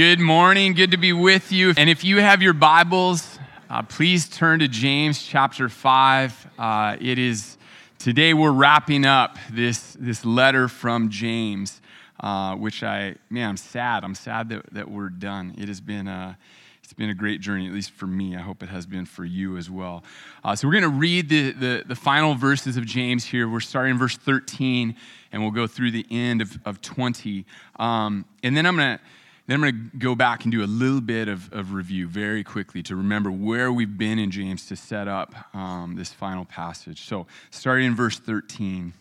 Good morning. Good to be with you. And if you have your Bibles, uh, please turn to James chapter 5. Uh, it is today we're wrapping up this, this letter from James, uh, which I, man, I'm sad. I'm sad that, that we're done. It has been a, it's been a great journey, at least for me. I hope it has been for you as well. Uh, so we're going to read the, the, the, final verses of James here. We're starting in verse 13, and we'll go through the end of, of 20. Um, and then I'm going to then I'm going to go back and do a little bit of, of review very quickly to remember where we've been in James to set up um, this final passage. So, starting in verse 13.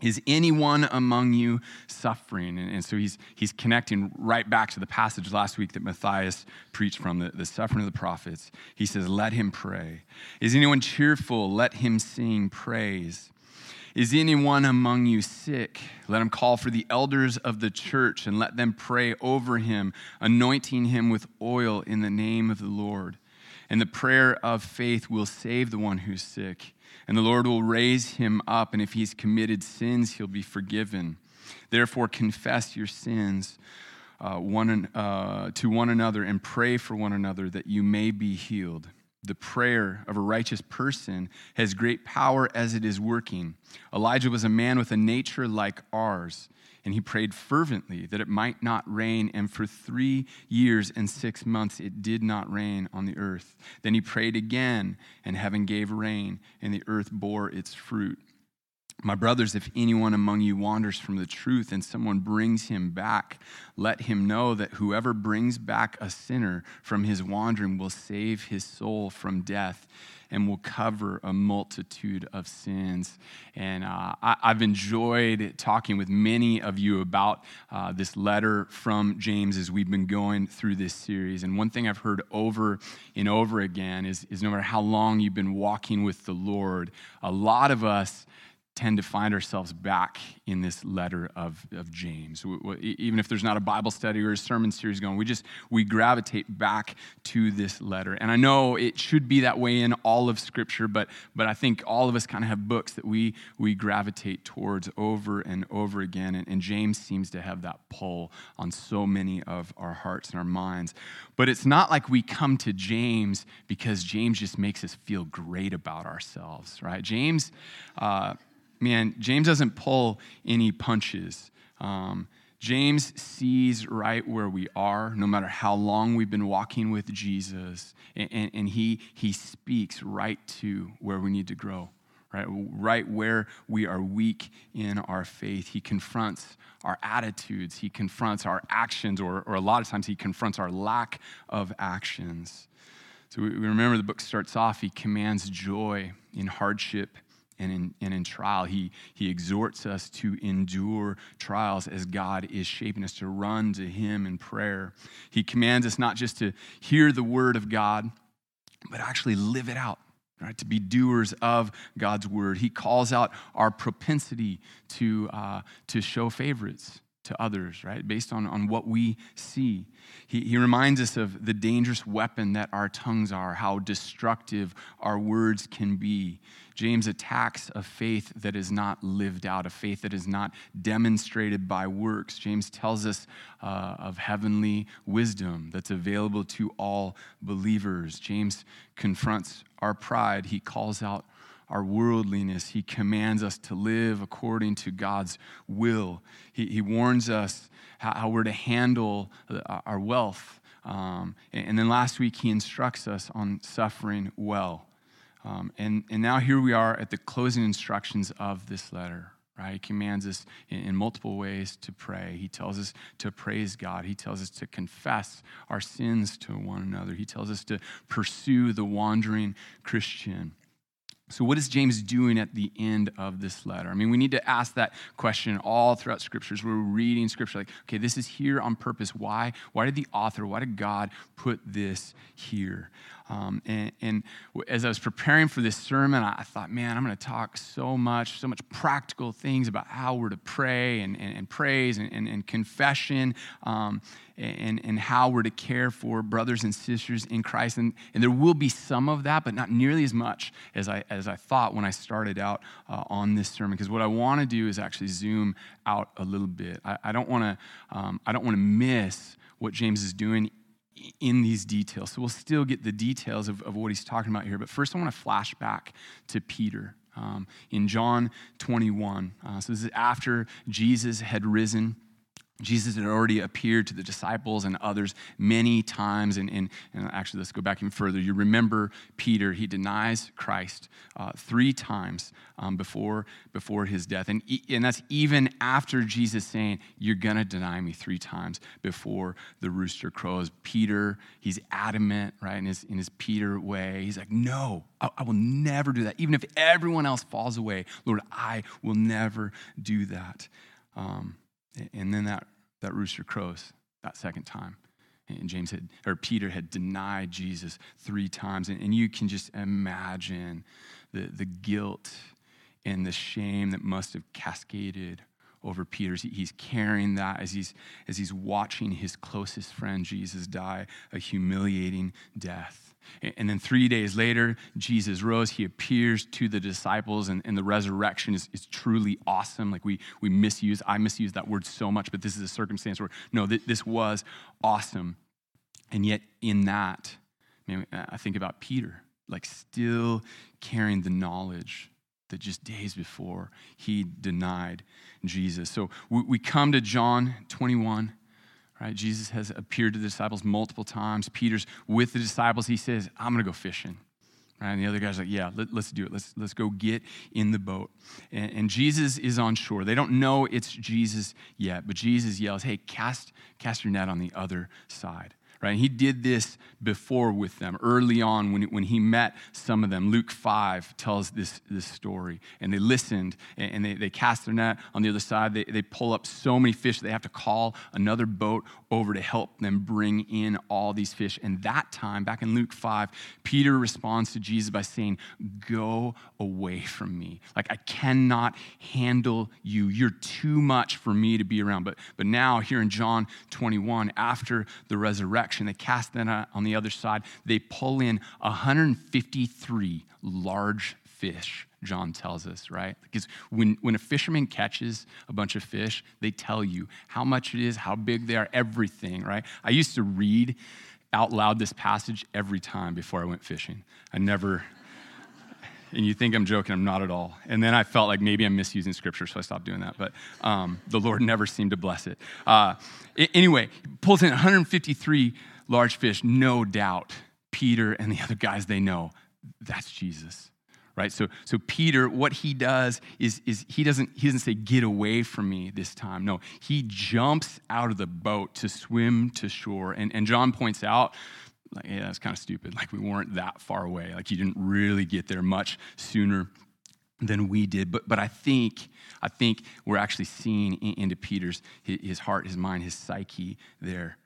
Is anyone among you suffering? And, and, so he's, he's connecting right back to the passage last week that Matthias preached from, the, the suffering of the prophets. He says, Let him pray. Is anyone cheerful? Let him sing praise. Is anyone among you sick? Let him call for the elders of the church and let them pray over him, anointing him with oil in the name of the Lord. And the prayer of faith will save the one who's sick, and the Lord will raise him up, and if he's committed sins, he'll be forgiven. Therefore, confess your sins uh, one, uh, to one another and pray for one another that you may be healed. The prayer of a righteous person has great power as it is working. Elijah was a man with a nature like ours, and he prayed fervently that it might not rain, and for three years and six months it did not rain on the earth. Then he prayed again, and heaven gave rain, and the earth bore its fruit. My brothers, if anyone among you wanders from the truth and someone brings him back, let him know that whoever brings back a sinner from his wandering will save his soul from death and will cover a multitude of sins. And uh, I, have enjoyed talking with many of you about uh, this letter from James as we've been going through this series. And one thing I've heard over and over again is, is no matter how long you've been walking with the Lord, a lot of us tend to find ourselves back in this letter of, of james. Even if there's not a bible study or a sermon series going we just we gravitate back to this letter. And i know it should be that way in all of scripture but but i think all of us kind of have books that we we gravitate towards over and over again and, and james seems to have that pull on so many of our hearts and our minds. But it's not like we come to james because james just makes us feel great about ourselves right? James uh, man, James doesn't pull any punches. Um, James sees right where we are, no matter how long we've been walking with Jesus, and, and, and, he, he speaks right to where we need to grow, right? Right where we are weak in our faith. He confronts our attitudes, he confronts our actions, or, or a lot of times he confronts our lack of actions. So we remember the book starts off, he commands joy in hardship and in, and in trial. He, he exhorts us to endure trials as God is shaping us to run to Him in prayer. He commands us not just to hear the word of God, but actually live it out. Right, to be doers of God's word. He calls out our propensity to, uh, to show favorites, to others, right? Based on, on what we see. He, he reminds us of the dangerous weapon that our tongues are, how destructive our words can be. James attacks a faith that is not lived out, a faith that is not demonstrated by works. James tells us uh, of heavenly wisdom that's available to all believers. James confronts our pride, he calls out our worldliness. He commands us to live according to God's will. He, he warns us how, how, we're to handle our wealth. Um, and, and, then last week, he instructs us on suffering well. Um, and, and now here we are at the closing instructions of this letter. Right? He commands us in, in multiple ways to pray. He tells us to praise God. He tells us to confess our sins to one another. He tells us to pursue the wandering Christian. So, what is James doing at the end of this letter? I mean, we need to ask that question all throughout scriptures. We're reading scripture like, okay, this is here on purpose. Why? Why did the author, why did God put this here? Um, and, and, as I was preparing for this sermon, I, thought, man, I'm going to talk so much, so much practical things about how we're to pray and, and, and praise and, and, confession um, and, and how we're to care for brothers and sisters in Christ. And, and there will be some of that, but not nearly as much as I, as I thought when I started out uh, on this sermon. Because what I want to do is actually zoom out a little bit. I, I don't want to um, I don't want to miss what James is doing in these details. So we'll still get the details of, of what he's talking about here. But first, I want to flash back to Peter. Um, in John 21. Uh, so, this is after Jesus had risen. Jesus had already appeared to the disciples and others many times. And, and, and, actually, let's go back even further. You remember Peter, he denies Christ uh, three times um, before, before his death. And, and that's even after Jesus saying, You're going to deny me three times before the rooster crows. Peter, he's adamant, right, in his, in his Peter way. He's like, No, I, I will never do that. Even if everyone else falls away, Lord, I will never do that. Um, and then that, that rooster crows that second time. And James had, or Peter had denied Jesus three times. And, and you can just imagine the, the guilt and the shame that must have cascaded over Peter's. He's carrying that as he's, as he's watching his closest friend, Jesus, die a humiliating death. And then three days later, Jesus rose. He appears to the disciples, and, and the resurrection is, is truly awesome. Like we, we misuse, I misuse that word so much, but this is a circumstance where, no, th- this was awesome. And yet, in that, man, I think about Peter, like still carrying the knowledge that just days before he denied Jesus. So we, we come to John 21 right? Jesus has appeared to the disciples multiple times. Peter's with the disciples. He says, I'm going to go fishing. Right? And the other guy's like, yeah, let, us do it. Let's, let's go get in the boat. And, and, Jesus is on shore. They don't know it's Jesus yet, but Jesus yells, hey, cast, cast your net on the other side right? he did this before with them early on when, when he met some of them. Luke 5 tells this, this story. And they listened and they, they cast their net on the other side. They, they pull up so many fish they have to call another boat over to help them bring in all these fish. And that time, back in Luke 5, Peter responds to Jesus by saying, Go away from me. Like, I cannot handle you. You're too much for me to be around. But, but now, here in John 21, after the resurrection, direction. They cast net uh, on the other side. They pull in 153 large fish, John tells us, right? Because when, when a fisherman catches a bunch of fish, they tell you how much it is, how big they are, everything, right? I used to read out loud this passage every time before I went fishing. I never, and you think I'm joking, I'm not at all. And then I felt like maybe I'm misusing scripture, so I stopped doing that. But um, the Lord never seemed to bless it. Uh, anyway, pulls in 153 large fish, no doubt. Peter and the other guys, they know that's Jesus. Right? So, so Peter, what he does is, is he doesn't he doesn't say get away from me this time. No, he jumps out of the boat to swim to shore. And, and John points out like, yeah, that's kind of stupid. Like, we weren't that far away. Like, you didn't really get there much sooner than we did. But, but I think, I think we're actually seeing into Peter's, his heart, his mind, his psyche there.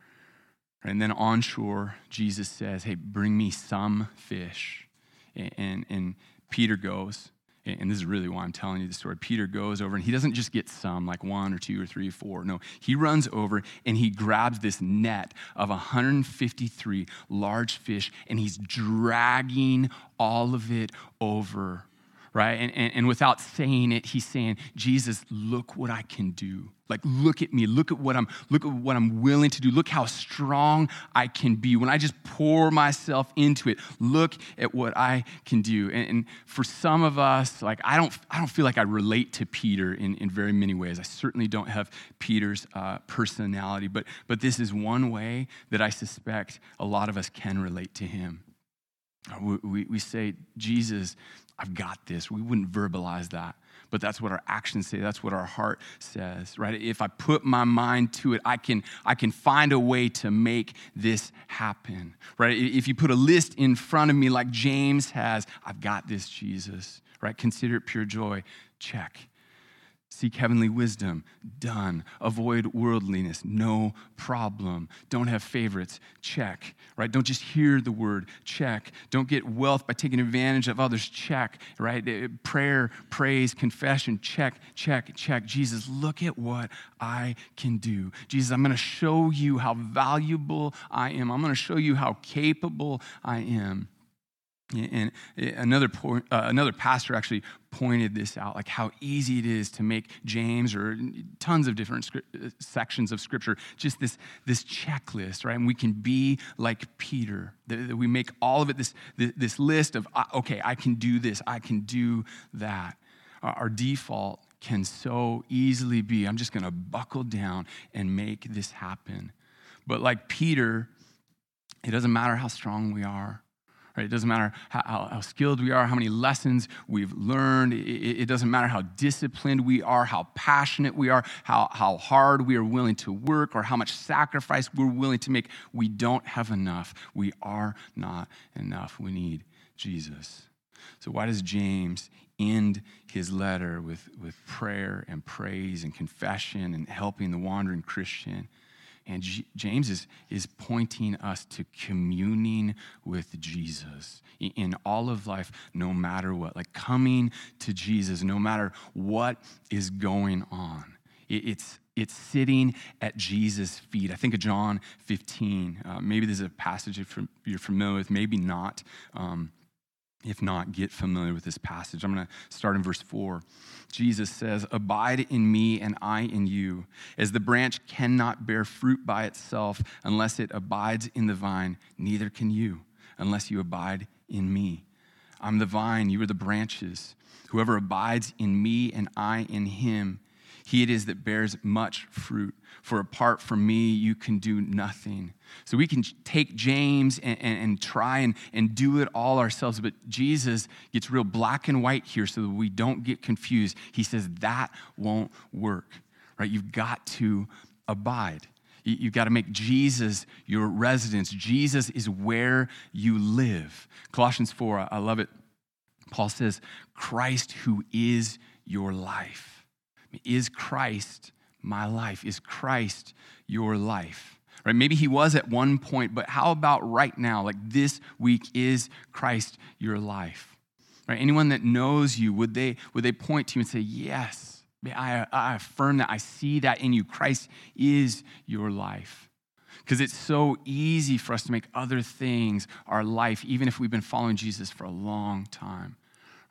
And then on shore, Jesus says, hey, bring me some fish. And, and, and Peter goes, and this is really why I'm telling you the story. Peter goes over and he doesn't just get some, like one or two or three or four. No, he runs over and he grabs this net of 153 large fish and he's dragging all of it over right? And, and, and, without saying it, he's saying, Jesus, look what I can do. Like, look at me. Look at what I'm, look at what I'm willing to do. Look how strong I can be. When I just pour myself into it, look at what I can do. And, and for some of us, like I don't, I don't feel like I relate to Peter in, in very many ways. I certainly don't have Peter's uh, personality, but, but this is one way that I suspect a lot of us can relate to him. We, we, we say, Jesus, I've got this. We wouldn't verbalize that, but that's what our actions say. That's what our heart says, right? If I put my mind to it, I can, I can find a way to make this happen, right? If you put a list in front of me like James has, I've got this, Jesus, right? Consider it pure joy. Check. Seek heavenly wisdom. Done. Avoid worldliness. No problem. Don't have favorites. Check. Right? Don't just hear the word. Check. Don't get wealth by taking advantage of others. Check. Right? Eh, prayer, praise, confession. Check, check, check. Jesus, look at what I can do. Jesus, I'm going to show you how valuable I am. I'm going to show you how capable I am. And another, point, uh, another pastor actually pointed this out, like how easy it is to make James or tons of different uh, sections of scripture just this, this checklist, right? And we can be like Peter. That we make all of it this, this list of, uh, okay, I can do this, I can do that. Our default can so easily be, I'm just going to buckle down and make this happen. But like Peter, it doesn't matter how strong we are. Right? It doesn't matter how, how, skilled we are, how many lessons we've learned. It, it, doesn't matter how disciplined we are, how passionate we are, how, how hard we are willing to work, or how much sacrifice we're willing to make. We don't have enough. We are not enough. We need Jesus. So, why does James end his letter with, with prayer and praise and confession and helping the wandering Christian? And G- James is, is pointing us to communing with Jesus in all of life, no matter what. Like coming to Jesus, no matter what is going on. It's, it's sitting at Jesus' feet. I think of John 15. Uh, maybe is a passage you're familiar with, maybe not. Um, if not, get familiar with this passage. I'm going to start in verse 4. Jesus says, Abide in me and I in you. As the branch cannot bear fruit by itself unless it abides in the vine, neither can you unless you abide in me. I'm the vine, you are the branches. Whoever abides in me and I in him, he it is that bears much fruit. For apart from me, you can do nothing. So we can take James and, and, and, try and, and do it all ourselves, but Jesus gets real black and white here so that we don't get confused. He says that won't work, right? You've got to abide. You've got to make Jesus your residence. Jesus is where you live. Colossians 4, I love it. Paul says, Christ who is your life. Is Christ my life? Is Christ your life? Right? Maybe he was at one point, but how about right now? Like this week is Christ your life? Right? Anyone that knows you, would they, would they point to you and say, Yes, I, I affirm that. I see that in you. Christ is your life. Because it's so easy for us to make other things our life, even if we've been following Jesus for a long time.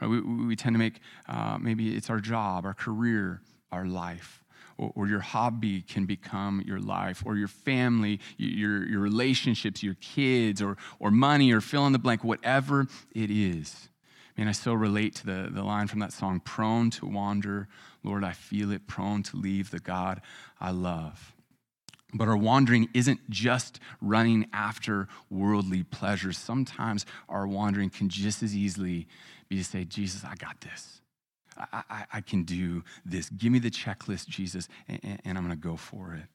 Right? We, we tend to make uh, maybe it's our job, our career, our life or, or, your hobby can become your life, or your family, your, your relationships, your kids, or, or money, or fill in the blank, whatever it is. Man, I so relate to the, the line from that song, prone to wander. Lord, I feel it, prone to leave the God I love. But our wandering isn't just running after worldly pleasures. Sometimes our wandering can just as easily be to say, Jesus, I got this. I, I, can do this. Give me the checklist, Jesus, and, and I'm going to go for it.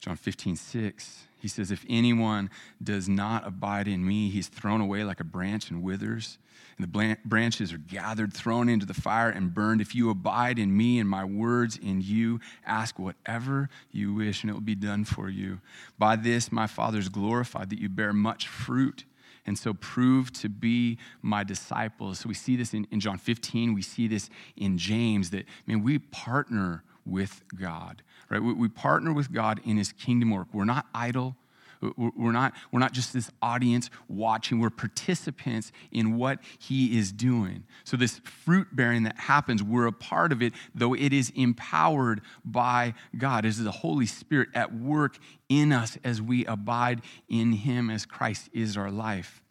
John 15, 6, he says, If anyone does not abide in me, he's thrown away like a branch and withers. And the branches are gathered, thrown into the fire, and burned. If you abide in me and my words in you, ask whatever you wish, and it will be done for you. By this, my Father is glorified, that you bear much fruit and so prove to be my disciples. So we see this in, in John 15, we see this in James that, man, we partner with God, right? We, we partner with God in his kingdom work. We're not idle. We're not, we're not just this audience watching, we're participants in what he is doing. So, this fruit bearing that happens, we're a part of it, though it is empowered by God. It is the Holy Spirit at work in us as we abide in him, as Christ is our life.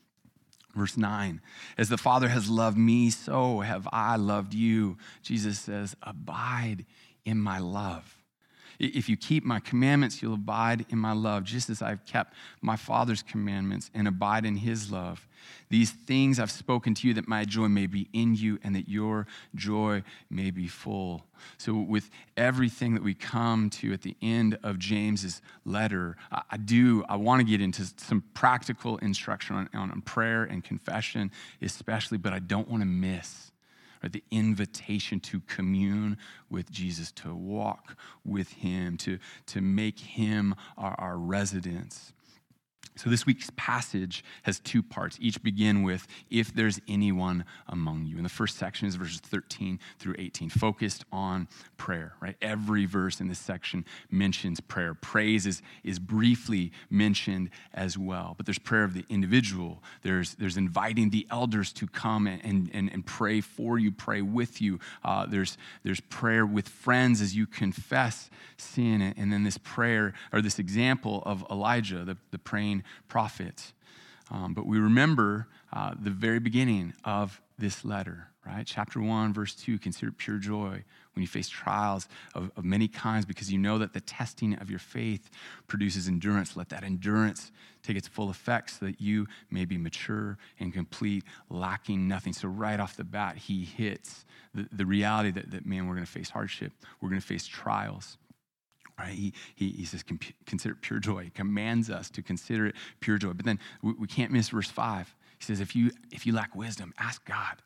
Verse 9, as the Father has loved me, so have I loved you. Jesus says, Abide in my love. If you keep my commandments, you'll abide in my love, just as I've kept my Father's commandments and abide in his love. These things I've spoken to you that my joy may be in you and that your joy may be full. So, with everything that we come to at the end of James's letter, I do, I want to get into some practical instruction on, on prayer and confession, especially, but I don't want to miss right? The invitation to commune with Jesus, to walk with him, to, to make him our, our residence. So, this week's passage has two parts. Each begin with, if there's anyone among you. And the first section is verses 13 through 18, focused on prayer, right? Every verse in this section mentions prayer. Praise is, is briefly mentioned as well. But there's prayer of the individual, there's, there's inviting the elders to come and, and, and pray for you, pray with you. Uh, there's, there's prayer with friends as you confess sin. And then this prayer, or this example of Elijah, the, the praying prophet. Um, but we remember uh, the very beginning of this letter, right? Chapter 1, verse 2 consider pure joy when you face trials of, of many kinds because you know that the testing of your faith produces endurance. Let that endurance take its full effect so that you may be mature and complete, lacking nothing. So, right off the bat, he hits the, the reality that, that, man, we're going to face hardship, we're going to face trials. Right? He, he, he says, consider it pure joy. He commands us to consider it pure joy. But then we, we can't miss verse 5. He says, if you, if you lack wisdom, ask God.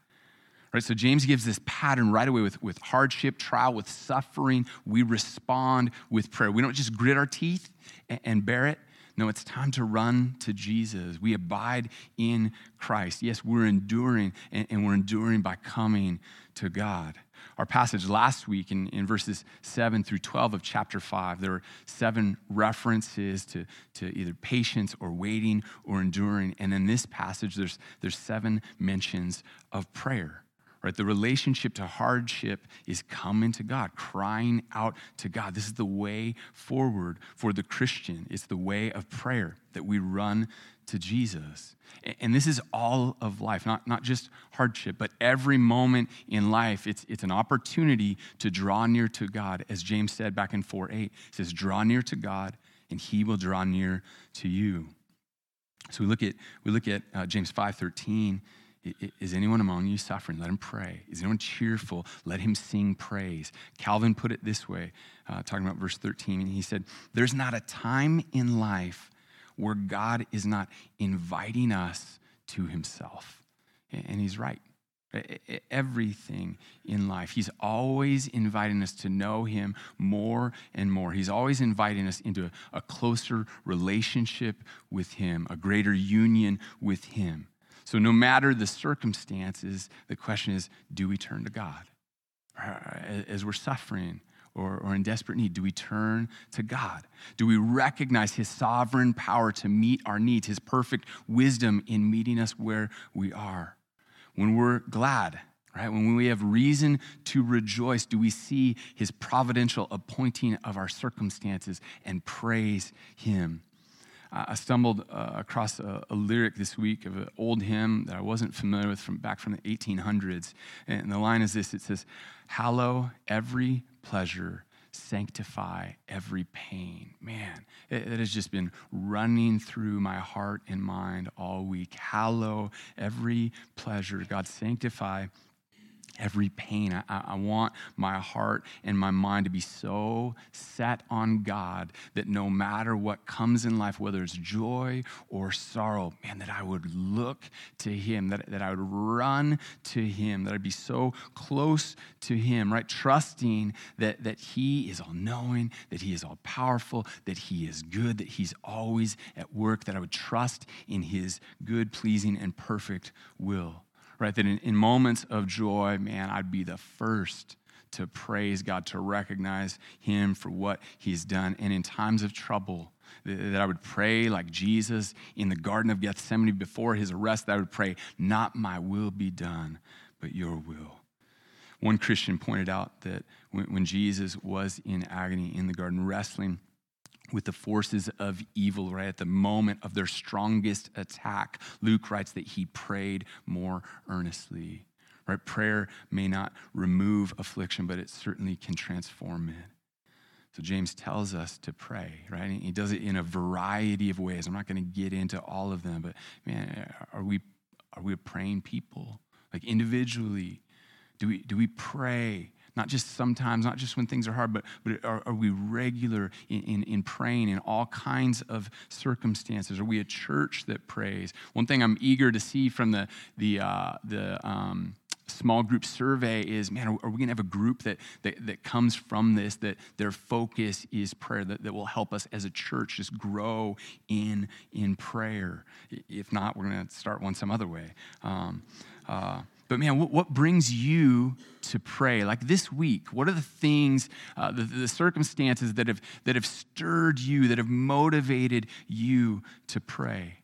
Right, so James gives this pattern right away with, with hardship, trial, with suffering. We respond with prayer. We don't just grit our teeth and, and bear it. No, it's time to run to Jesus. We abide in Christ. Yes, we're enduring, and, and we're enduring by coming to God. Our passage last week in, in verses 7 through 12 of chapter 5, there were seven references to, to either patience or waiting or enduring. And in this passage, there's, there's seven mentions of prayer right? The relationship to hardship is coming to God, crying out to God. This is the way forward for the Christian. It's the way of prayer that we run to Jesus. And this is all of life, not, not just hardship, but every moment in life. It's, it's an opportunity to draw near to God. As James said back in 4 8, it says, Draw near to God, and he will draw near to you. So we look at, we look at uh, James 5 13 is anyone among you suffering? Let him pray. Is anyone cheerful? Let him sing praise. Calvin put it this way, uh, talking about verse 13. and He said, There's not a time in life where God is not inviting us to himself. And he's right. Everything in life. He's always inviting us to know Him more and more. He's always inviting us into a, a closer relationship with Him, a greater union with Him. So, no matter the circumstances, the question is do we turn to God? Uh, as we're suffering or, or in desperate need, do we turn to God? Do we recognize His sovereign power to meet our needs, His perfect wisdom in meeting us where we are? When we're glad, right? When we have reason to rejoice, do we see his providential appointing of our circumstances and praise him? I stumbled uh, across a, a, lyric this week of an old hymn that I wasn't familiar with from back from the 1800s. And the line is this it says, Hallow every pleasure, sanctify every pain. Man, it, it, has just been running through my heart and mind all week. Hallow every pleasure. God, sanctify every pain. I, I, want my heart and my mind to be so set on God that no matter what comes in life, whether it's joy or sorrow, man, that I would look to Him, that, that I would run to Him, that I'd be so close to Him, right? Trusting that, that He is all knowing, that He is all powerful, that He is good, that He's always at work, that I would trust in His good, pleasing, and perfect will right? That in, in moments of joy, man, I'd be the first to praise God, to recognize Him for what He's done. And in times of trouble, that I would pray like Jesus in the Garden of Gethsemane before His arrest, that I would pray, Not my will be done, but your will. One Christian pointed out that when Jesus was in agony in the garden, wrestling with the forces of evil right at the moment of their strongest attack. Luke writes that he prayed more earnestly. Right? Prayer may not remove affliction, but it certainly can transform it. So James tells us to pray, right? And he does it in a variety of ways. I'm not going to get into all of them, but man, are we are we a praying people? Like individually, do we do we pray? Not just sometimes, not just when things are hard, but, but are, are we regular in, in, in, praying in all kinds of circumstances? Are we a church that prays? One thing I'm eager to see from the, the, uh, the um, small group survey is man, are, we going to have a group that, that, that comes from this, that their focus is prayer, that, that will help us as a church just grow in, in prayer? If not, we're going to start one some other way. Um, uh, but man, what, brings you to pray? Like this week, what are the things, uh, the, the circumstances that have, that have stirred you, that have motivated you to pray?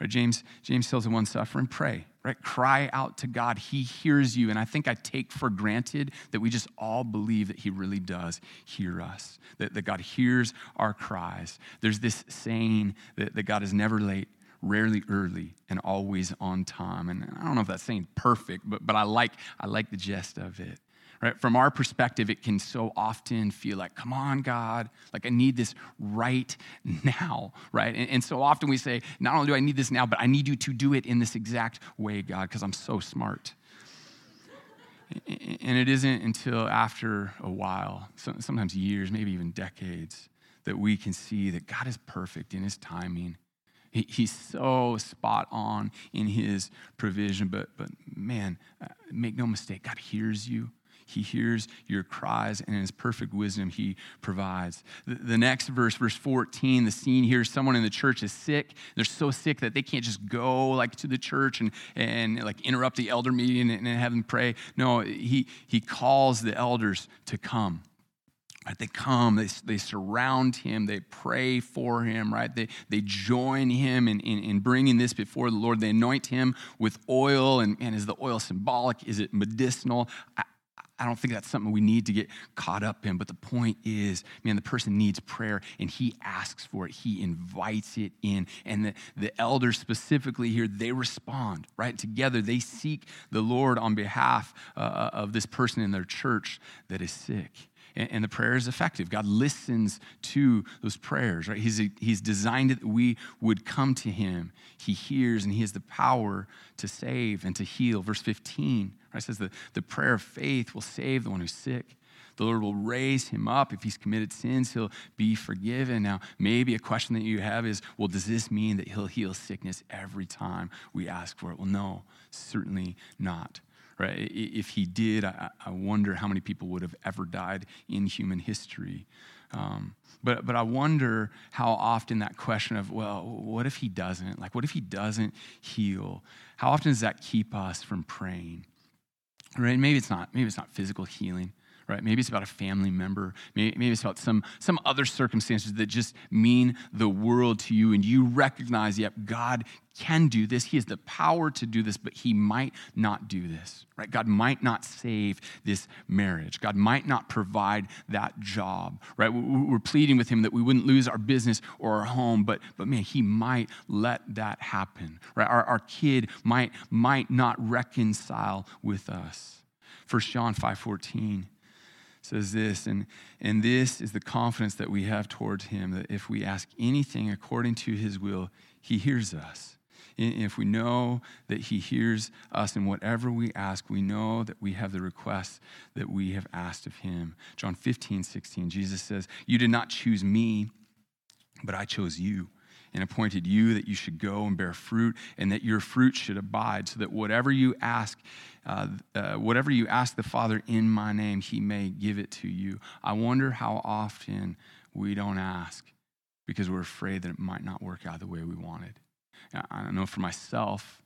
Right, James, James tells the one suffering, pray, right? Cry out to God. He hears you. And I think I take for granted that we just all believe that He really does hear us, that, that God hears our cries. There's this saying that, that God is never late, rarely early, and always on time. And I don't know if that's saying perfect, but, but I, like, I like the gist of it. Right? From our perspective, it can so often feel like, come on, God, like I need this right now, right? And, and so often we say, not only do I need this now, but I need you to do it in this exact way, God, because I'm so smart. And it isn't until after a while, sometimes years, maybe even decades, that we can see that God is perfect in his timing. He's so spot on in his provision. But, but man, uh, make no mistake, God hears you. He hears your cries, and in his perfect wisdom, he provides. The, the, next verse, verse 14, the scene here, someone in the church is sick. They're so sick that they can't just go like to the church and, and like interrupt the elder meeting and, and have them pray. No, he, he calls the elders to come. Right, they come, they, they surround him, they pray for him, right? They, they join him in, in, in bringing this before the Lord. They anoint him with oil, and, and is the oil symbolic? Is it medicinal? I, I don't think that's something we need to get caught up in. But the point is, man, the person needs prayer and he asks for it. He invites it in. And the, the elders specifically here, they respond, right? Together, they seek the Lord on behalf uh, of this person in their church that is sick. And, the prayer is effective. God listens to those prayers, right? He's, he's designed it that we would come to him. He hears and he has the power to save and to heal. Verse 15 Right? Says the, the prayer of faith will save the one who's sick. The Lord will raise him up. If he's committed sins, he'll be forgiven. Now, maybe a question that you have is well, does this mean that he'll heal sickness every time we ask for it? Well, no, certainly not. Right? If he did, I, I wonder how many people would have ever died in human history. Um, but, but I wonder how often that question of, well, what if he doesn't? Like, what if he doesn't heal? How often does that keep us from praying? right? Maybe it's not. Maybe it's not physical healing, right? Maybe it's about a family member. Maybe, it's about some, some other circumstances that just mean the world to you, and you recognize, yep, God can do this. He has the power to do this, but He might not do this, right? God might not save this marriage. God might not provide that job, right? We're pleading with Him that we wouldn't lose our business or our home, but, but man, He might let that happen, right? Our, our kid might, might not reconcile with us. 1 John 5 14 says this, and, and this is the confidence that we have towards him that if we ask anything according to his will, he hears us. If we know that he hears us in whatever we ask, we know that we have the requests that we have asked of him. John 15, 16, Jesus says, You did not choose me, but I chose you and appointed you that you should go and bear fruit and that your fruit should abide so that whatever you ask uh, uh, whatever you ask the father in my name he may give it to you i wonder how often we don't ask because we're afraid that it might not work out the way we wanted i know for myself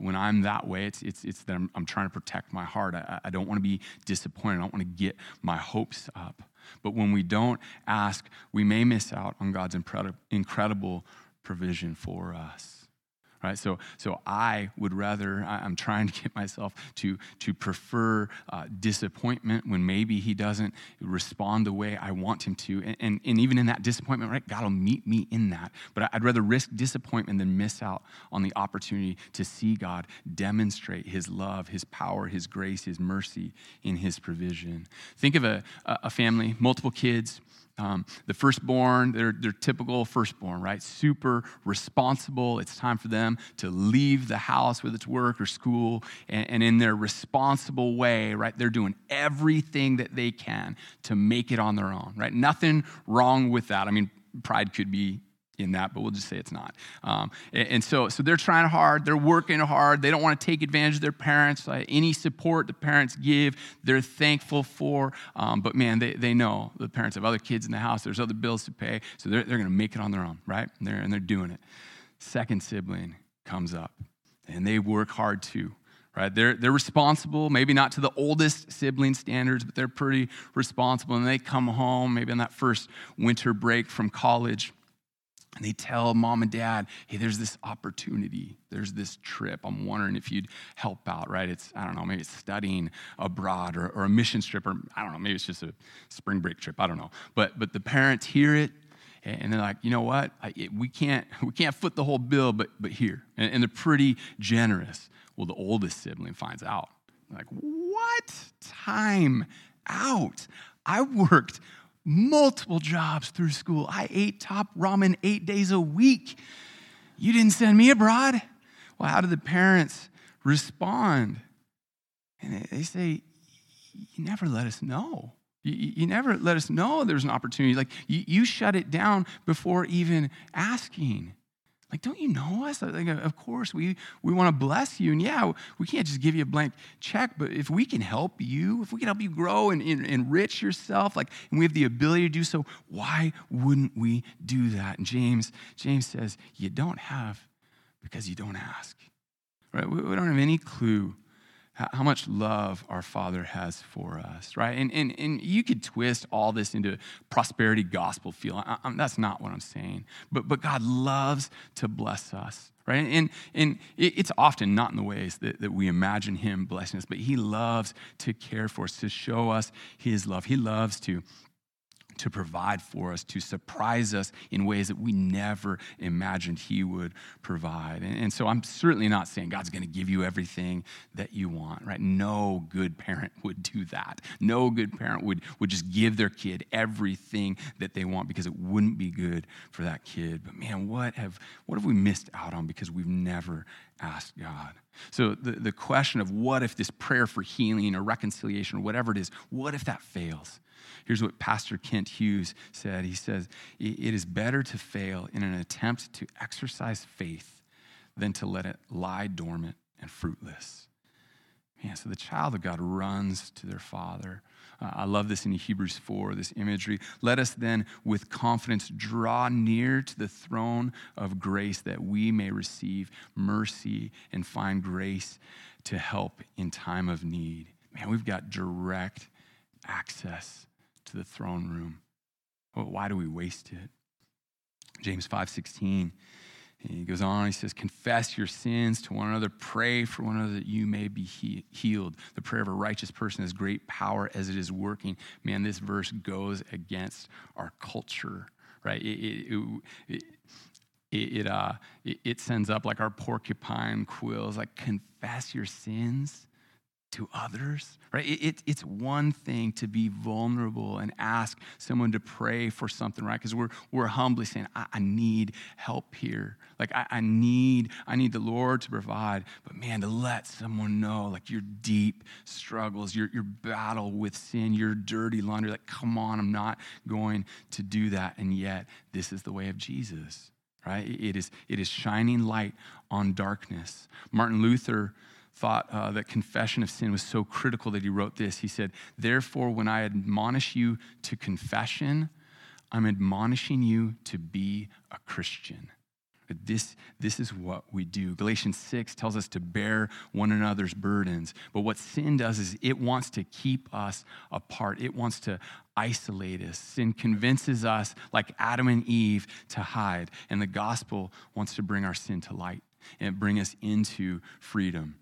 when I'm that way, it's, it's, it's that I'm, I'm trying to protect my heart. I, I don't want to be disappointed. I don't want to get my hopes up. But when we don't ask, we may miss out on God's incredible provision for us right? So so i would rather i'm trying to get myself to to prefer uh, disappointment when maybe he doesn't respond the way i want him to. And, and, and even in that disappointment right god will meet me in that. But i'd rather risk disappointment than miss out on the opportunity to see god demonstrate his love his power his grace his mercy in his provision. Think of a, a family multiple kids um, the firstborn, they're, they're typical firstborn, right? Super responsible. It's time for them to leave the house, whether it's work or school, and, and in their responsible way, right? They're doing everything that they can to make it on their own, right? Nothing wrong with that. I mean, pride could be in that, but we'll just say it's not. Um, and, and, so, so they're trying hard, they're working hard, they don't want to take advantage of their parents. Uh, any support the parents give, they're thankful for. Um, but man, they, they know the parents have other kids in the house, there's other bills to pay, so they're, they're going to make it on their own, right? And they're, and they're doing it. Second sibling comes up, and they work hard too right? They're, they're responsible, maybe not to the oldest sibling standards, but they're pretty responsible. And they come home, maybe on that first winter break from college, and they tell mom and dad, hey, there's this opportunity. There's this trip. I'm wondering if you'd help out, right? It's, I don't know, maybe it's studying abroad or, or a mission trip, or I don't know, maybe it's just a spring break trip. I don't know. But, but the parents hear it and they're like, you know what? I, it, we, can't, we can't foot the whole bill, but, but here. And, and they're pretty generous. Well, the oldest sibling finds out. They're like, what? Time out. I worked multiple jobs through school. I ate top ramen eight days a week. You didn't send me abroad. Well, how do the parents respond? And they say, You never let us know. You, you never let us know there's an opportunity. Like, you, you shut it down before even asking. Like, don't you know us? Like, of course, we, we want to bless you. And yeah, we can't just give you a blank check, but if we can help you, if we can help you grow and, and enrich yourself, like, and we have the ability to do so, why wouldn't we do that? And James, James says, you don't have because you don't ask. Right? We, we don't have any clue how much love our Father has for us, right? And, and, and you could twist all this into prosperity gospel feel. I, that's not what I'm saying. But, but God loves to bless us, right? And, and it's often not in the ways that, that we imagine Him blessing us, but He loves to care for us, to show us His love. He loves to to provide for us, to surprise us in ways that we never imagined He would provide. And, and so I'm certainly not saying God's going to give you everything that you want, right? No good parent would do that. No good parent would, would just give their kid everything that they want because it wouldn't be good for that kid. But man, what have, what have we missed out on because we've never asked God? So the, the question of what if this prayer for healing or reconciliation or whatever it is, what if that fails? Here's what Pastor Kent Hughes said He says, It is better to fail in an attempt to exercise faith than to let it lie dormant and fruitless. Man, so the child of God runs to their father. Uh, I love this in Hebrews 4, this imagery. Let us then, with confidence, draw near to the throne of grace that we may receive mercy and find grace to help in time of need. Man, we've got direct access to the throne room. Why do we waste it? James 5:16. He goes on, he says, Confess your sins to one another, pray for one another that you may be he- healed. The prayer of a righteous person has great power as it is working. Man, this verse goes against our culture, right? It, it, it, it, uh, it sends up like our porcupine quills, like, confess your sins to others, right? It, it, it's one thing to be vulnerable and ask someone to pray for something, right? Because we're, we're humbly saying, I, I need help here. Like, I, I, need, I need the Lord to provide. But man, to let someone know, like, your deep struggles, your, your battle with sin, your dirty laundry, like, come on, I'm not going to do that. And yet, this is the way of Jesus, right? It is, it is shining light on darkness. Martin Luther thought uh, that confession of sin was so critical that he wrote this. He said, Therefore, when I admonish you to confession, I'm admonishing you to be a Christian. This, this is what we do. Galatians 6 tells us to bear one another's burdens. But what sin does is it wants to keep us apart, it wants to isolate us. Sin convinces us, like Adam and Eve, to hide. And the gospel wants to bring our sin to light and bring us into freedom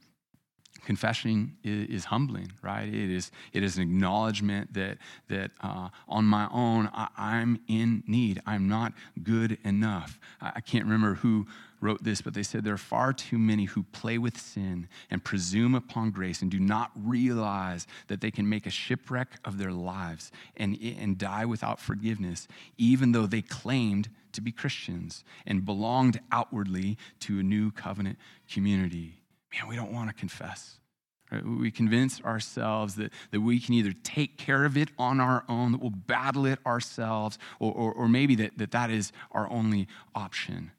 confession is, humbling, right? It is, it is an acknowledgement that, that uh, on my own, I, am in need. I'm not good enough. I, I can't remember who wrote this, but they said there are far too many who play with sin and presume upon grace and do not realize that they can make a shipwreck of their lives and, and die without forgiveness, even though they claimed to be Christians and belonged outwardly to a new covenant community man, we don't want to confess. Right? We convince ourselves that, that we can either take care of it on our own, that we'll battle it ourselves, or, or, or maybe that, that that is our only option.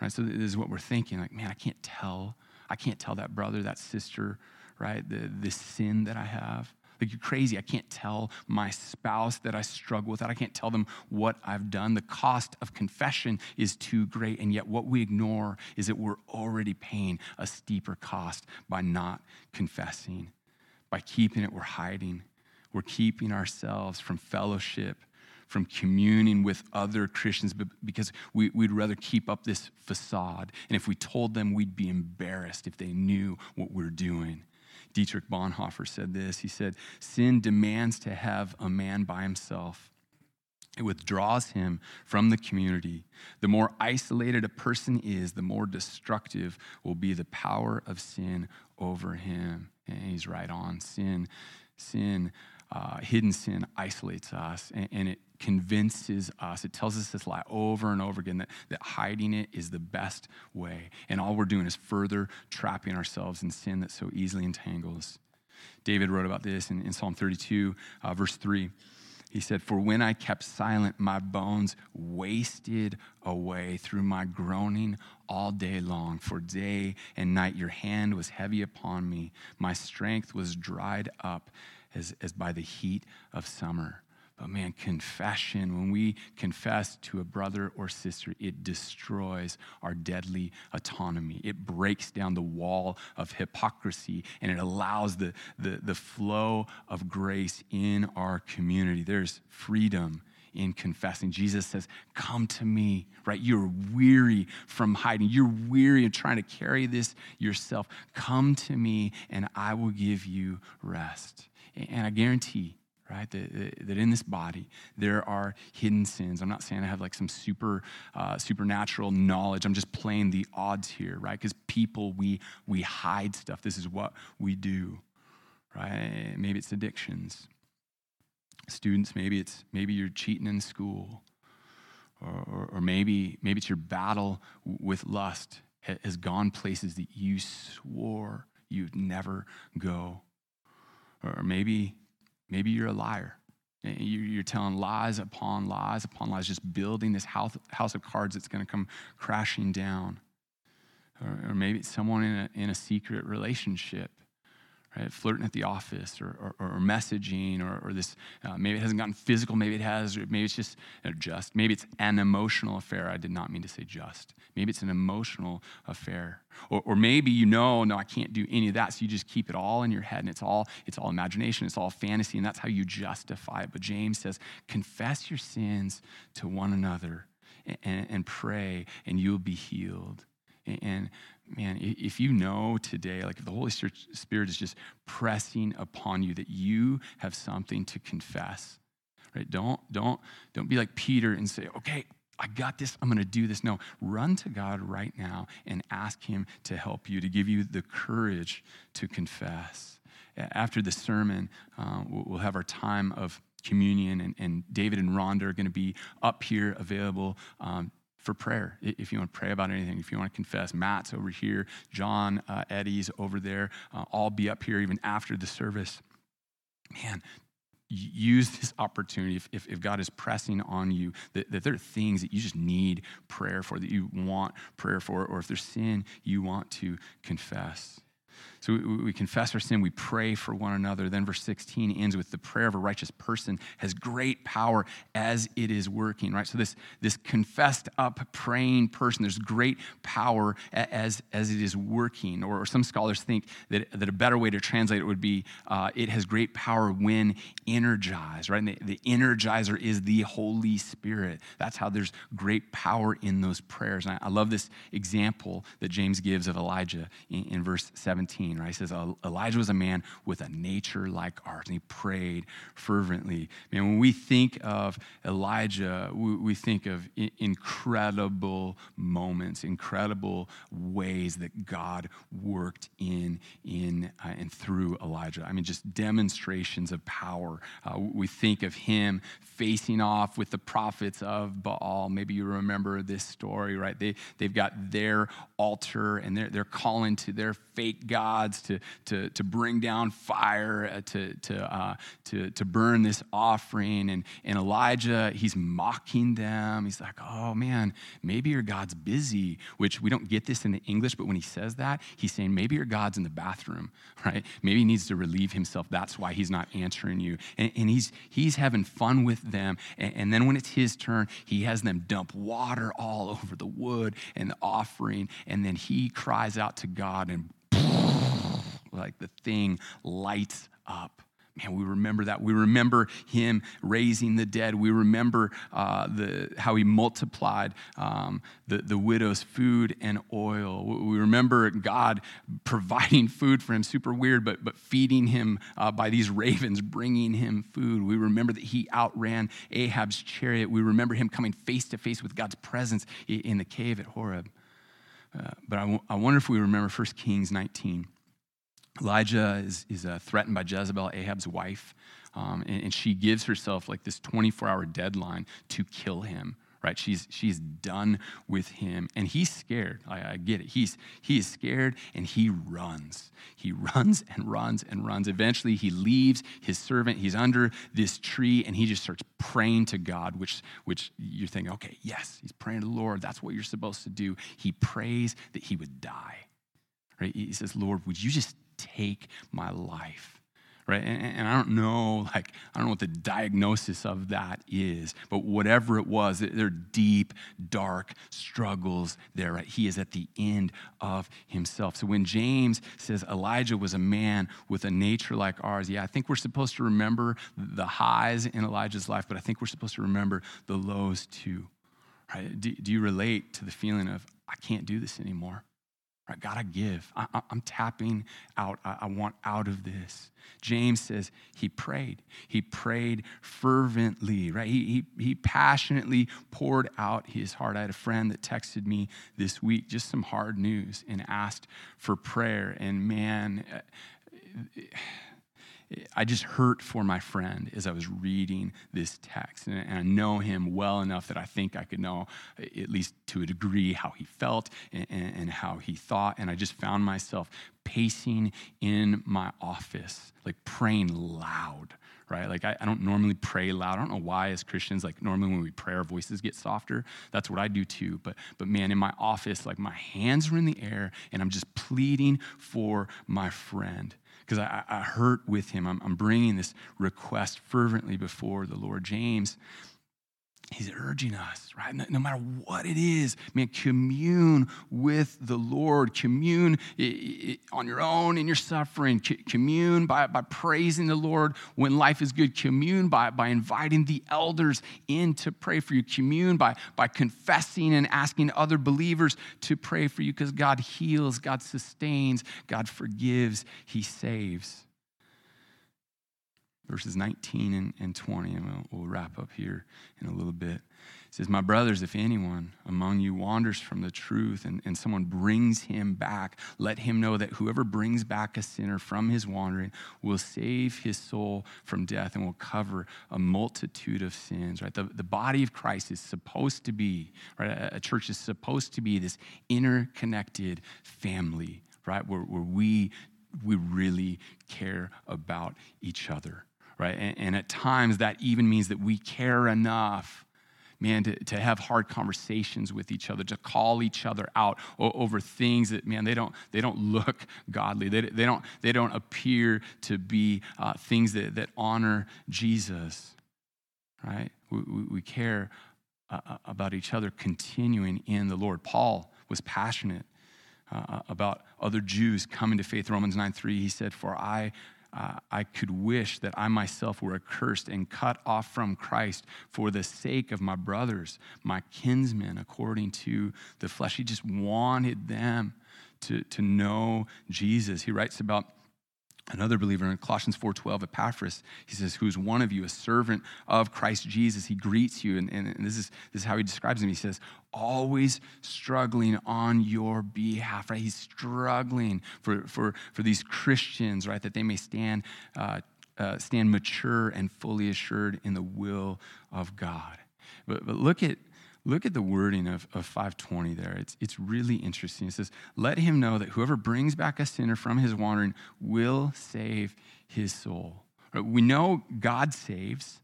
Right? So this is what we're thinking like, man, I can't tell. I can't tell that brother, that sister, right? The, this sin that I have. Like, you're crazy. I can't tell my spouse that I struggle with that. I can't tell them what I've done. The cost of confession is too great. And yet, what we ignore is that we're already paying a steeper cost by not confessing. By keeping it, we're hiding. We're keeping ourselves from fellowship, from communing with other Christians because we, would rather keep up this facade. And if we told them, we'd be embarrassed if they knew what we're doing. Dietrich Bonhoeffer said this. He said, Sin demands to have a man by himself. It withdraws him from the community. The more isolated a person is, the more destructive will be the power of sin over him. And he's right on. Sin, sin, uh, hidden sin isolates us and, and it convinces us, it tells us this lie over and over again that, that hiding it is the best way. And all we're doing is further trapping ourselves in sin that so easily entangles. David wrote about this in, in Psalm 32, uh, verse 3. He said, For when I kept silent, my bones wasted away through my groaning all day long. For day and night your hand was heavy upon me. My strength was dried up as, as by the heat of summer. But man, confession, when we confess to a brother or sister, it destroys our deadly autonomy. It breaks down the wall of hypocrisy and it allows the, the, the flow of grace in our community. There's freedom in confessing. Jesus says, Come to me, right? You're weary from hiding. You're weary of trying to carry this yourself. Come to me, and I will give you rest. And I guarantee right? That, that in this body there are hidden sins. I'm not saying I have like some super uh, supernatural knowledge. I'm just playing the odds here, right? Because people we we hide stuff. This is what we do, right? Maybe it's addictions. Students, maybe it's maybe you're cheating in school, or, or, or maybe maybe it's your battle with lust has gone places that you swore you'd never go. Or maybe Maybe you're a liar. You're telling lies upon lies upon lies, just building this house, house of cards that's going to come crashing down. Or, or maybe it's someone in a, in a secret relationship right? Flirting at the office or, or, or messaging or, or this, uh, maybe it hasn't gotten physical, maybe it has, maybe it's just just, maybe it's an emotional affair. I did not mean to say just. Maybe it's an emotional affair. Or, or maybe you know, no, I can't do any of that. So you just keep it all in your head and it's all, it's all imagination, it's all fantasy, and that's how you justify it. But James says, confess your sins to one another and, and, and pray and you'll be healed. And man, if you know today, like if the Holy Spirit is just pressing upon you that you have something to confess, right? Don't, don't, don't be like Peter and say, okay, I got this, I'm gonna do this. No, run to God right now and ask Him to help you, to give you the courage to confess. After the sermon, uh, we'll have our time of communion, and, and David and Rhonda are gonna be up here available. Um, for prayer. If you want to pray about anything, if you want to confess, Matt's over here, John, uh, Eddie's over there. Uh, I'll be up here even after the service. Man, use this opportunity if, if, if, God is pressing on you that, that there are things that you just need prayer for, that you want prayer for, or if there's sin you want to confess. So we, we, confess our sin, we pray for one another. Then verse 16 ends with the prayer of a righteous person has great power as it is working, right? So this, this confessed up praying person, there's great power as, as it is working. Or, or some scholars think that, that a better way to translate it would be uh, it has great power when energized, right? And the, the energizer is the Holy Spirit. That's how there's great power in those prayers. And I, I love this example that James gives of Elijah in, in verse 17 right? He says Elijah was a man with a nature like ours, and he prayed fervently. Man, when we think of Elijah, we, think of incredible moments, incredible ways that God worked in, in uh, and through Elijah. I mean, just demonstrations of power. Uh, we think of him facing off with the prophets of Baal. Maybe you remember this story, right? They, they've got their altar and they're, they're calling to their fake to, to, to bring down fire, uh, to, to, uh, to, to burn this offering. And, and Elijah, he's mocking them. He's like, oh man, maybe your God's busy, which we don't get this in the English, but when he says that, he's saying maybe your God's in the bathroom, right? Maybe he needs to relieve himself. That's why he's not answering you. And, and he's, he's having fun with them. And, and then when it's his turn, he has them dump water all over the wood and the offering. And then he cries out to God and like the thing lights up. Man, we remember that. We remember him raising the dead. We remember uh, the, how he multiplied um, the, the widow's food and oil. We remember God providing food for him, super weird, but, but feeding him uh, by these ravens, bringing him food. We remember that he outran Ahab's chariot. We remember him coming face to face with God's presence in the cave at Horeb. Uh, but I, w- I wonder if we remember 1 Kings 19. Elijah is, is uh, threatened by Jezebel, Ahab's wife, um, and, and, she gives herself like this 24 hour deadline to kill him. Right? She's, she's done with him. And he's scared. I, I get it. He's, he is scared and he runs. He runs and runs and runs. Eventually, he leaves his servant. He's under this tree and he just starts praying to God, which, which you're thinking, okay, yes, he's praying to the Lord. That's what you're supposed to do. He prays that he would die. Right? He says, Lord, would you just take my life right? And, and, i don't know like i don't know what the diagnosis of that is but whatever it was they're deep dark struggles there right? He is at the end of himself. So when james says elijah was a man with a nature like ours yeah i think we're supposed to remember the highs in elijah's life but i think we're supposed to remember the lows too right? Do, do you relate to the feeling of i can't do this anymore I give. I, am tapping out. I, I want out of this. James says he prayed. He prayed fervently, right? He, he, he passionately poured out his heart. I had a friend that texted me this week just some hard news and asked for prayer. And man, uh, I just hurt for my friend as I was reading this text. And, I know him well enough that I think I could know, uh, at least to a degree, how he felt and, and how he thought. And I just found myself pacing in my office, like praying loud, right? Like I, I, don't normally pray loud. I don't know why as Christians, like normally when we pray, our voices get softer. That's what I do too. But but man, in my office, like my hands are in the air and I'm just pleading for my friend because I, I, hurt with him. I'm, I'm bringing this request fervently before the Lord. James He's urging us, right? No, no, matter what it is, man, commune with the Lord. Commune on your own in your suffering. Commune by, by praising the Lord when life is good. Commune by, by inviting the elders in to pray for you. Commune by, by confessing and asking other believers to pray for you because God heals, God sustains, God forgives, He saves verses 19 and, and 20, and we'll, we'll wrap up here in a little bit. It says, My brothers, if anyone among you wanders from the truth and, and someone brings him back, let him know that whoever brings back a sinner from his wandering will save his soul from death and will cover a multitude of sins, right? The, the body of Christ is supposed to be, right? A, a church is supposed to be this interconnected family, right? Where, where we, we really care about each other right? And, and at times that even means that we care enough man, to, to have hard conversations with each other, to call each other out over things that, man, they don't, they don't look godly. They, they, don't, they don't appear to be uh, things that, that honor Jesus, right? We, we, care uh, uh about each other continuing in the Lord. Paul was passionate uh, about other Jews coming to faith. Romans 9 3, he said, For I uh, I could wish that I myself were accursed and cut off from Christ for the sake of my brothers, my kinsmen, according to the flesh. He just wanted them to, to know Jesus. He writes about another believer in colossians 4.12 epaphras he says who's one of you a servant of christ jesus he greets you. And, and, and, this, is, this is how he describes him. He says always struggling on your behalf right? He's struggling for, for, for these christians right that they may stand uh, uh, stand mature and fully assured in the will of god. But, but look at Look at the wording of, of 520 there. It's, it's really interesting. It says, Let him know that whoever brings back a sinner from his wandering will save his soul. We know God saves.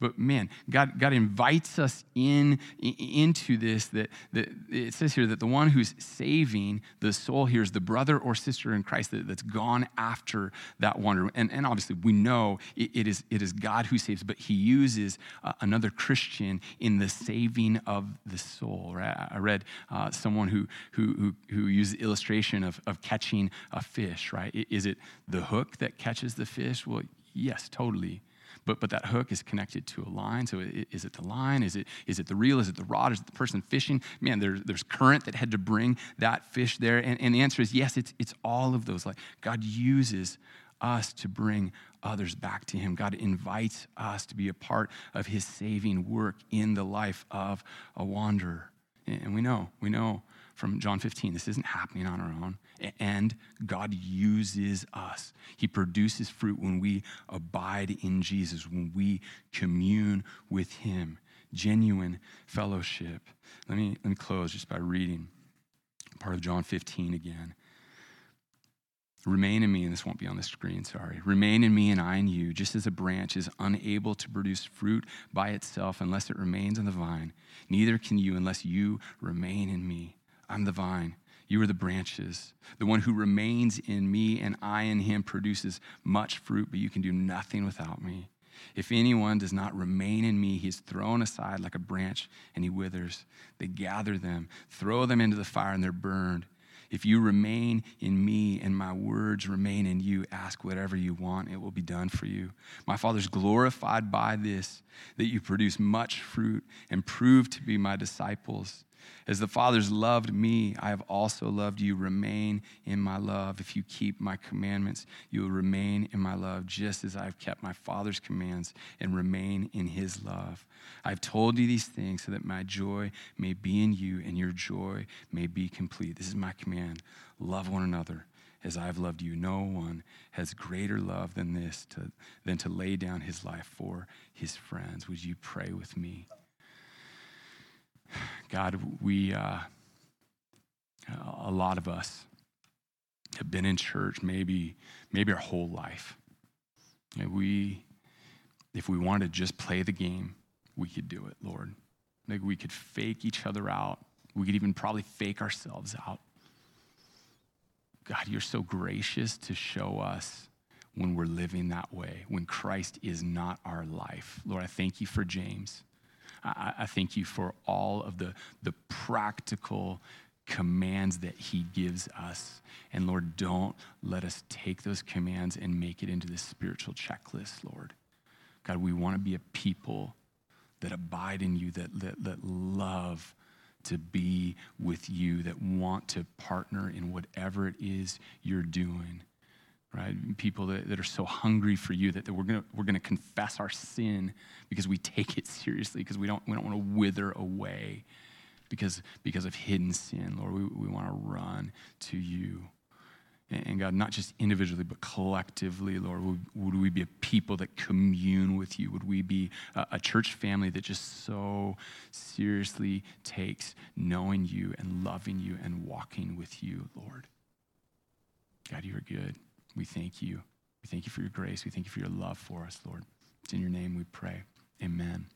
But man, God, God invites us in into this. That, that it says here that the one who's saving the soul here is the brother or sister in Christ that, that's gone after that wonder. And, and obviously, we know it, it, is, it is God who saves, but He uses uh, another Christian in the saving of the soul. Right? I read uh, someone who, who, who, who used the illustration of, of catching a fish. Right? Is it the hook that catches the fish? Well, yes, totally. But, but that hook is connected to a line. So is it the line? Is it, is it the reel? Is it the rod? Is it the person fishing? Man, there, there's current that had to bring that fish there. And, and the answer is yes, it's, it's all of those. Like God uses us to bring others back to Him. God invites us to be a part of His saving work in the life of a wanderer. And we know, we know from John 15. This isn't happening on our own. And God uses us. He produces fruit when we abide in Jesus, when we commune with Him. Genuine fellowship. Let me, let me close just by reading part of John 15 again. Remain in me, and this won't be on the screen, sorry. Remain in me, and I in you, just as a branch is unable to produce fruit by itself unless it remains in the vine. Neither can you unless you remain in me. I'm the vine. You are the branches. The one who remains in me and I in him produces much fruit, but you can do nothing without me. If anyone does not remain in me, he is thrown aside like a branch and he withers. They gather them, throw them into the fire, and they're burned. If you remain in me and my words remain in you, ask whatever you want, it will be done for you. My Father's glorified by this, that you produce much fruit and prove to be my disciples. As the Father's loved me, I have also loved you. Remain in my love. If you keep my commandments, you will remain in my love, just as I have kept my Father's commands and remain in his love. I've told you these things so that my joy may be in you and your joy may be complete. This is my command love one another as I've loved you. No one has greater love than this, to, than to lay down his life for his friends. Would you pray with me? God, we, uh, a lot of us have been in church maybe, maybe our whole life. And we, if we wanted to just play the game, we could do it, Lord. Like we could fake each other out. We could even probably fake ourselves out. God, you're so gracious to show us when we're living that way, when Christ is not our life. Lord, I thank you for James. I, I thank you for all of the, the practical commands that he gives us. And Lord, don't let us take those commands and make it into this spiritual checklist, Lord. God, we want to be a people that abide in you, that, that, that love to be with you, that want to partner in whatever it is you're doing right? People that, that are so hungry for you that, that we're going we're gonna confess our sin because we take it seriously, because we don't, we don't want to wither away because, because of hidden sin. Lord, we, we want to run to you. And, and God, not just individually, but collectively, Lord, would, would, we be a people that commune with you? Would we be a, a church family that just so seriously takes knowing you and loving you and walking with you, Lord? God, you are good. We thank you. We thank you for your grace. We thank you for your love for us, Lord. It's in your name we pray. Amen.